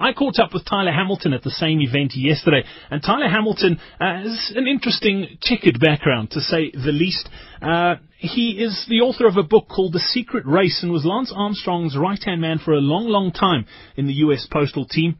I caught up with Tyler Hamilton at the same event yesterday, and Tyler Hamilton uh, has an interesting checkered background, to say the least. Uh, he is the author of a book called The Secret Race and was Lance Armstrong's right-hand man for a long, long time in the U.S. Postal Team.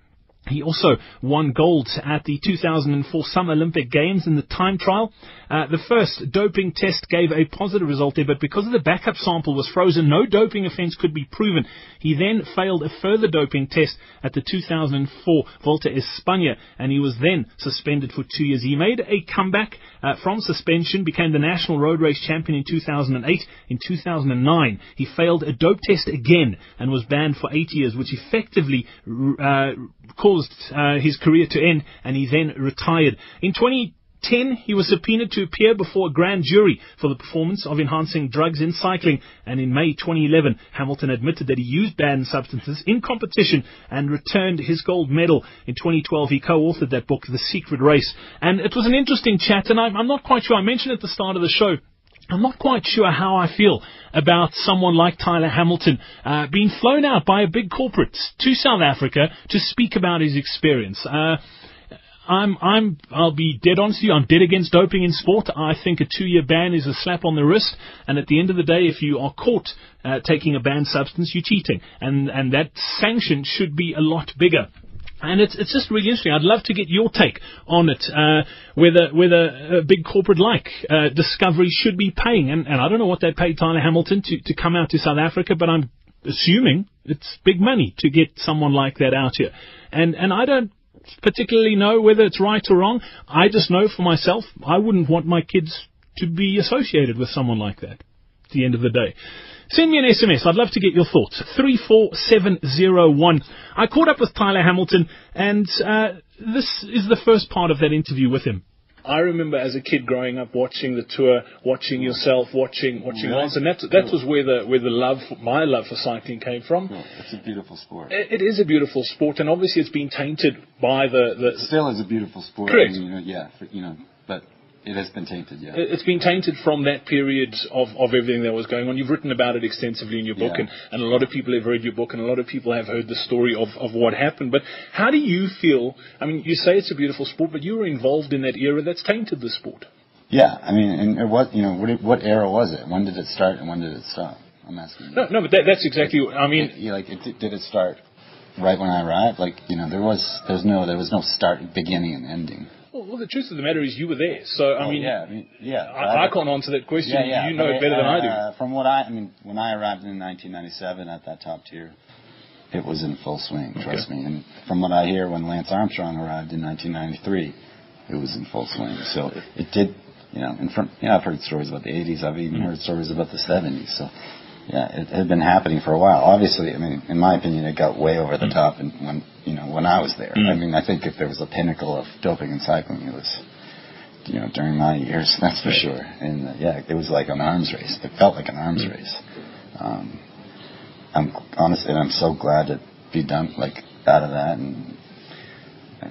He also won gold at the 2004 Summer Olympic Games in the time trial. Uh, the first doping test gave a positive result there, but because the backup sample was frozen, no doping offence could be proven. He then failed a further doping test at the 2004 Vuelta España, and he was then suspended for two years. He made a comeback uh, from suspension, became the national road race champion in 2008. In 2009, he failed a dope test again and was banned for eight years, which effectively uh, caused uh, his career to end, and he then retired. In 20 10, he was subpoenaed to appear before a grand jury for the performance of enhancing drugs in cycling. And in May 2011, Hamilton admitted that he used banned substances in competition and returned his gold medal. In 2012, he co-authored that book, The Secret Race. And it was an interesting chat, and I'm, I'm not quite sure. I mentioned at the start of the show I'm not quite sure how I feel about someone like Tyler Hamilton uh, being flown out by a big corporate to South Africa to speak about his experience. Uh, I'm, I'm, I'll be dead honest with you. I'm dead against doping in sport. I think a two-year ban is a slap on the wrist. And at the end of the day, if you are caught uh, taking a banned substance, you're cheating, and and that sanction should be a lot bigger. And it's it's just really interesting. I'd love to get your take on it. Uh, whether whether a big corporate like uh, Discovery should be paying, and, and I don't know what they paid Tyler Hamilton to to come out to South Africa, but I'm assuming it's big money to get someone like that out here. And and I don't particularly know whether it's right or wrong. I just know for myself, I wouldn't want my kids to be associated with someone like that. At the end of the day. Send me an SMS. I'd love to get your thoughts. 34701. I caught up with Tyler Hamilton, and uh, this is the first part of that interview with him. I remember as a kid growing up watching the tour, watching yourself, watching watching Really? Lance, and that that was where the where the love, my love for cycling came from. Well, it's a beautiful sport. It, it is a beautiful sport, and obviously it's been tainted by the, the Still is a beautiful sport. Correct. I mean, you know, yeah, for, you know, but it has been tainted. Yeah. It- It's been tainted from that period of, of everything that was going on. You've written about it extensively in your book, Yeah. and, and a lot of people have read your book, and a lot of people have heard the story of, of what happened. But how do you feel? I mean, you say it's a beautiful sport, but you were involved in that era that's tainted the sport. yeah. I mean, and it was, you know, what, what era was it? When did it start and when did it stop? I'm asking. No, no, but that, that's exactly. what- I mean, It- like, it, did it start right when I arrived? Like, you know, there was, there's no, there was no start, beginning, and ending. Well, well, the truth of the matter is, you were there. So I Oh, mean, yeah, I mean, yeah. I, I can't answer that question. Yeah, yeah. you know but it better than I do. uh, From what I, I mean, when I arrived in 1997 at that top tier, it was in full swing. Trust me. And from what I hear, when Lance Armstrong arrived in 1993, it was in full swing. So it, it did, you know. And from, you know, I've heard stories about the 80s. I've even heard stories about the 70s. So. Yeah, it had been happening for a while. Obviously, I mean, in my opinion, it got way over the top. And when you know, when I was there, I mean, I think if there was a pinnacle of doping and cycling, it was you know, during my years, that's for sure. And uh, yeah, it was like an arms race. It felt like an arms race. Um, I'm honest, and I'm so glad to be done, like out of that. And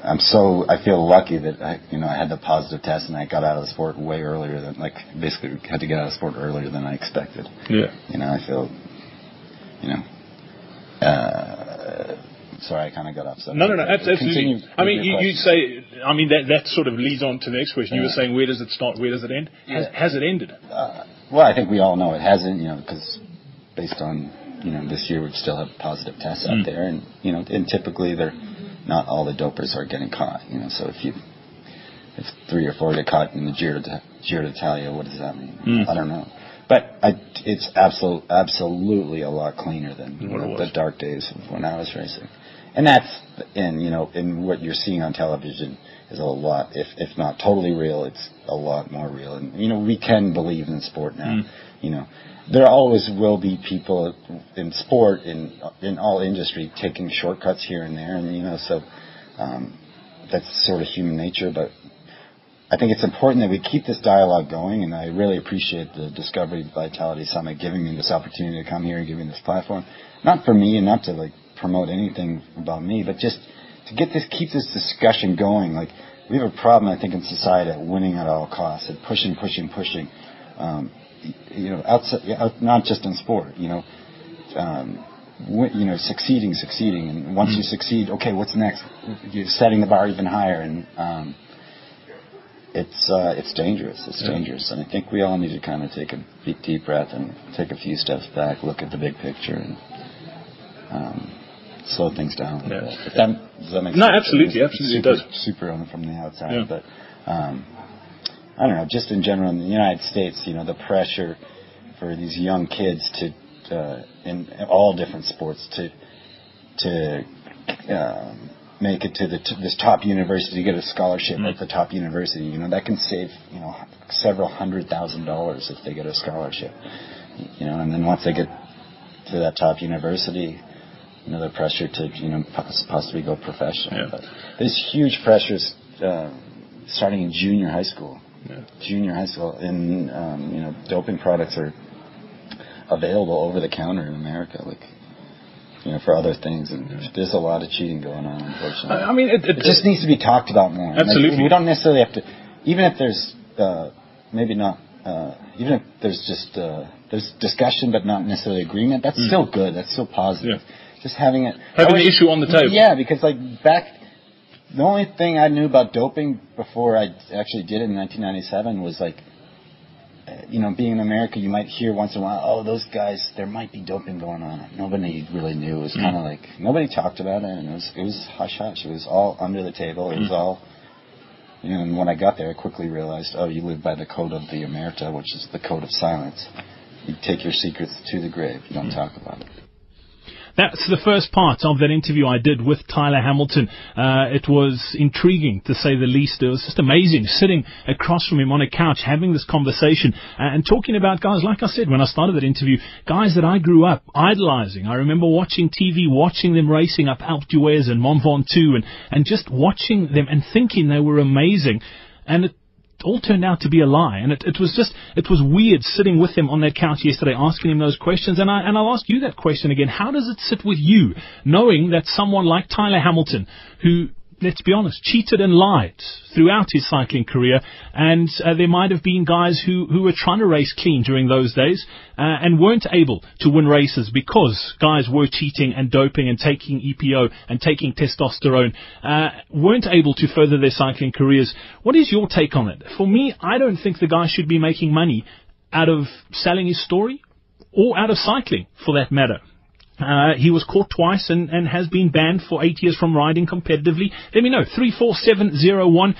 I'm so I feel lucky that I, you know, I had the positive test and I got out of the sport way earlier than, like, basically had to get out of the sport earlier than I expected. Yeah. You know, I feel, you know, uh, sorry, I kind of got off. No, no, no, absolutely. I mean, you, you say, I mean, that, that sort of leads on to the next question. You were saying, where does it start, where does it end? Has, Yeah. has it ended? Uh, well, I think we all know it hasn't, you know, because based on, you know, this year we still have positive tests out Mm. there, and you know, and typically they're not all the dopers are getting caught, you know. So if you if three or four get caught in the Giro Giro d'Italia, what does that mean? Mm. I don't know, but I, it's absolute, absolutely a lot cleaner than you know, the dark days of when I was racing, and that's and you know, and what you're seeing on television is a lot, if if not totally real, it's a lot more real, and you know, we can believe in sport now, Mm. You know. There always will be people in sport, in in all industry, taking shortcuts here and there, and you know, so um, that's sort of human nature. But I think it's important that we keep this dialogue going, and I really appreciate the Discovery Vitality Summit giving me this opportunity to come here and giving this platform, not for me and not to like promote anything about me, but just to get this, keep this discussion going. Like we have a problem, I think, in society at winning at all costs, at pushing, pushing, pushing. Um, you know, outside, not just in sport. You know, um, you know, succeeding, succeeding, and once you succeed, okay, what's next? You're setting the bar even higher, and um, it's uh, it's dangerous. It's yeah. dangerous, and I think we all need to kind of take a deep, deep breath and take a few steps back, look at the big picture, and um, slow things down. Yeah. That, does that make no, sense? absolutely, absolutely, super, it does. Super on from the outside, yeah. but um, I don't know. Just in general, in the United States, you know, the pressure for these young kids to uh, in all different sports to to um, make it to the t- this top university to get a scholarship mm-hmm. at the top university. You know that can save you know several hundred thousand dollars if they get a scholarship. You know, and then once they get to that top university, you know the pressure to you know possibly go professional. Yeah. But there's huge pressures uh, starting in junior high school. Yeah. Junior high school, and um, you know doping products are available over the counter in America. Like you know, for other things. And there's a lot of cheating going on, unfortunately. I mean, it, it, it just needs to be talked about more. Absolutely. Like, we don't necessarily have to, even if there's uh, maybe not, uh, even if there's just uh, there's discussion but not necessarily agreement. That's mm. still good. That's still positive. Yeah. Just having it having the issue on the table. Yeah, because like back. The only thing I knew about doping before I actually did it in 1997 was like you know, being in America, you might hear once in a while, oh, those guys, there might be doping going on. Nobody really knew. It was mm-hmm. kind of like nobody talked about it, and it was it was hush hush. It was all under the table. It mm-hmm. was all. You know, and when I got there, I quickly realized, oh, you live by the code of the Omerta, which is the code of silence. You take your secrets to the grave. You don't mm-hmm. talk about it. That's the first part of that interview I did with Tyler Hamilton. Uh, it was intriguing to say the least. It was just amazing sitting across from him on a couch having this conversation uh, and talking about guys, like I said when I started that interview, guys that I grew up idolizing. I remember watching TV, watching them racing up Alpe d'Huez and Mont Ventoux and, and just watching them and thinking they were amazing. And it all turned out to be a lie. And it, it was just, it was weird sitting with him on that couch yesterday asking him those questions. And, I, and I'll ask you that question again. How does it sit with you knowing that someone like Tyler Hamilton, who let's be honest, cheated and lied throughout his cycling career. And uh, there might have been guys who, who were trying to race clean during those days uh, and weren't able to win races because guys were cheating and doping and taking EPO and taking testosterone, uh, weren't able to further their cycling careers. What is your take on it? For me, I don't think the guy should be making money out of selling his story or out of cycling for that matter. Uh, he was caught twice and, and has been banned for eight years from riding competitively. Let me know. 34701.